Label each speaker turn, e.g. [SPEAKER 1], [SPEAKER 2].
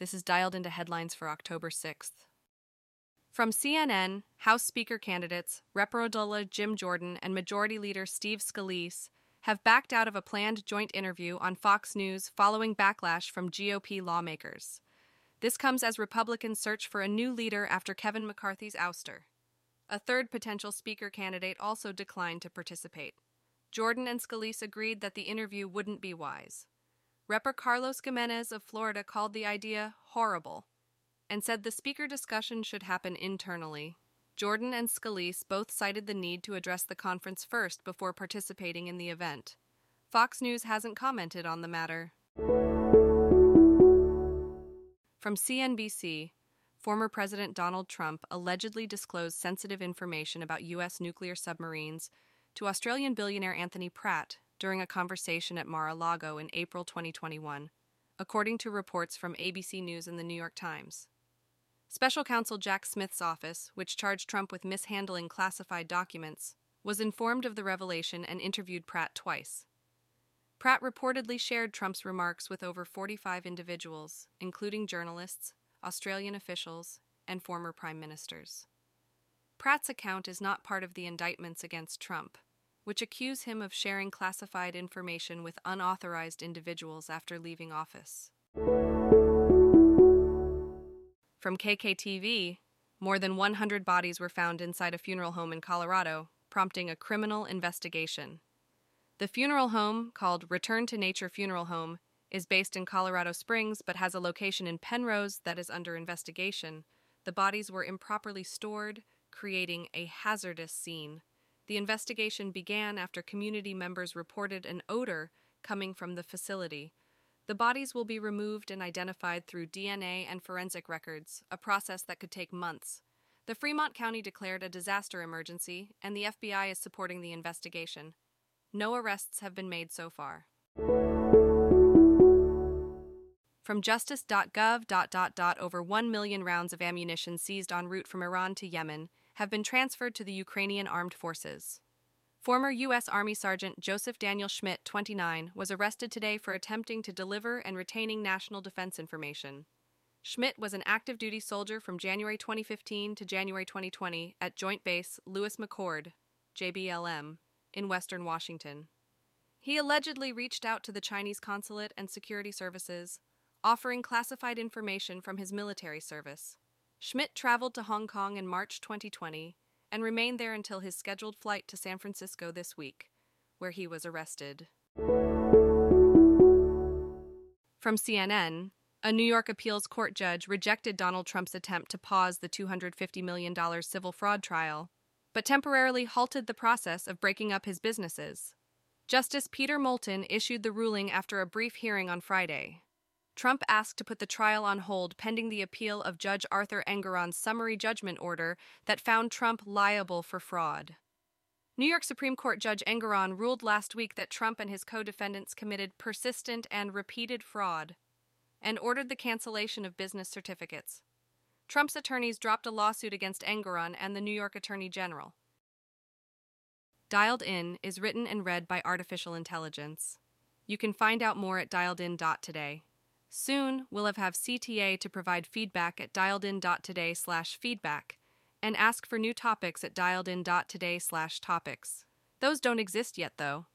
[SPEAKER 1] This is dialed into headlines for October 6th. From CNN, House Speaker candidates Rep. Reparodola Jim Jordan and Majority Leader Steve Scalise have backed out of a planned joint interview on Fox News following backlash from GOP lawmakers. This comes as Republicans search for a new leader after Kevin McCarthy's ouster. A third potential speaker candidate also declined to participate. Jordan and Scalise agreed that the interview wouldn't be wise. Repper Carlos Gimenez of Florida called the idea horrible and said the speaker discussion should happen internally. Jordan and Scalise both cited the need to address the conference first before participating in the event. Fox News hasn't commented on the matter. From CNBC, former President Donald Trump allegedly disclosed sensitive information about U.S. nuclear submarines to Australian billionaire Anthony Pratt during a conversation at Mar a Lago in April 2021, according to reports from ABC News and the New York Times. Special counsel Jack Smith's office, which charged Trump with mishandling classified documents, was informed of the revelation and interviewed Pratt twice. Pratt reportedly shared Trump's remarks with over 45 individuals, including journalists, Australian officials, and former prime ministers. Pratt's account is not part of the indictments against Trump, which accuse him of sharing classified information with unauthorized individuals after leaving office. From KKTV, more than 100 bodies were found inside a funeral home in Colorado, prompting a criminal investigation. The funeral home, called Return to Nature Funeral Home, is based in Colorado Springs but has a location in Penrose that is under investigation. The bodies were improperly stored, creating a hazardous scene. The investigation began after community members reported an odor coming from the facility. The bodies will be removed and identified through DNA and forensic records, a process that could take months. The Fremont County declared a disaster emergency, and the FBI is supporting the investigation. No arrests have been made so far. From justice.gov. Over 1 million rounds of ammunition seized en route from Iran to Yemen have been transferred to the Ukrainian armed forces. Former U.S. Army Sergeant Joseph Daniel Schmidt, 29, was arrested today for attempting to deliver and retaining national defense information. Schmidt was an active duty soldier from January 2015 to January 2020 at Joint Base Lewis McChord, JBLM, in western Washington. He allegedly reached out to the Chinese consulate and security services, offering classified information from his military service. Schmidt traveled to Hong Kong in March 2020 and remained there until his scheduled flight to San Francisco this week, where he was arrested. From CNN, a New York appeals court judge rejected Donald Trump's attempt to pause the $250 million civil fraud trial, but temporarily halted the process of breaking up his businesses. Justice Peter Moulton issued the ruling after a brief hearing on Friday. Trump asked to put the trial on hold pending the appeal of Judge Arthur Engoron's summary judgment order that found Trump liable for fraud. New York Supreme Court Judge Engoron ruled last week that Trump and his co defendants committed persistent and repeated fraud and ordered the cancellation of business certificates. Trump's attorneys dropped a lawsuit against Engoron and the New York Attorney General. Dialed In is written and read by artificial intelligence. You can find out more at dialedin.today. Soon, we'll have, have CTA to provide feedback at dialedin.today slash feedback and ask for new topics at dialedin.today slash topics. Those don't exist yet, though.